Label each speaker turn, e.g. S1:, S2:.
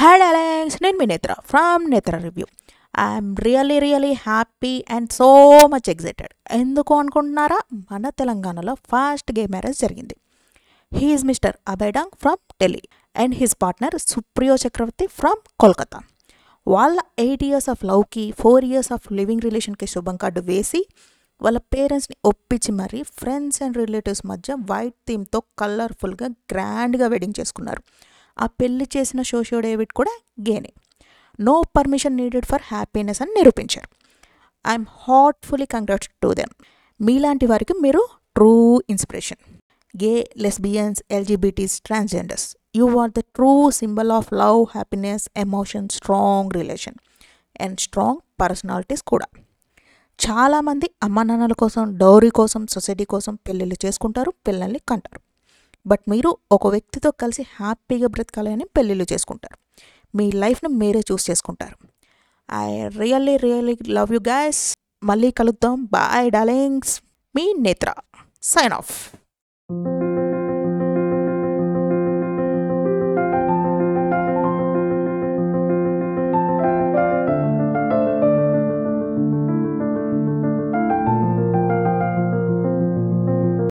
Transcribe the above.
S1: Hi డాలెంగ్స్ నేను మీ Netra from Netra review I'm really really happy and so much excited ఎందుకు అనుకుంటున్నారా? మన తెలంగాణలో ఫస్ట్ గే మ్యారేజ్ జరిగింది. He is mister Abhay Dang from Delhi and his partner Supriyo Chakraborty from Kolkata వాళ్ళ eight years of లవ్కి four years of living రిలేషన్కి శుభం card వేసి వాళ్ళ పేరెంట్స్ని ఒప్పించి మరీ ఫ్రెండ్స్ అండ్ రిలేటివ్స్ మధ్య వైట్ థీమ్తో కలర్ఫుల్గా గ్రాండ్గా వెడ్డింగ్ చేసుకున్నారు. ఆ పెళ్ళి చేసిన సోషియో డేవిడ్ కూడా గేనే no permission needed for happiness అని నిరూపించారు. I'm heartfully congrats to them మీలాంటి వారికి మీరు true inspiration gay lesbians LGBTs transgenders you are the true symbol of love happiness emotion strong relation and strong personalities కూడా. చాలామంది అమ్మ నాన్నల కోసం డౌరీ కోసం సొసైటీ కోసం పెళ్ళిళ్ళు చేసుకుంటారు పిల్లల్ని కంటారు. బట్ మీరు ఒక వ్యక్తితో కలిసి హ్యాపీగా బ్రతకాలని పెళ్ళిళ్ళు చేసుకుంటారు. మీ లైఫ్ని మీరే చూస్ చేసుకుంటారు. I really really love you guys. మళ్ళీ కలుద్దాం. Bye darlings. మీ నేత్ర. Sign off.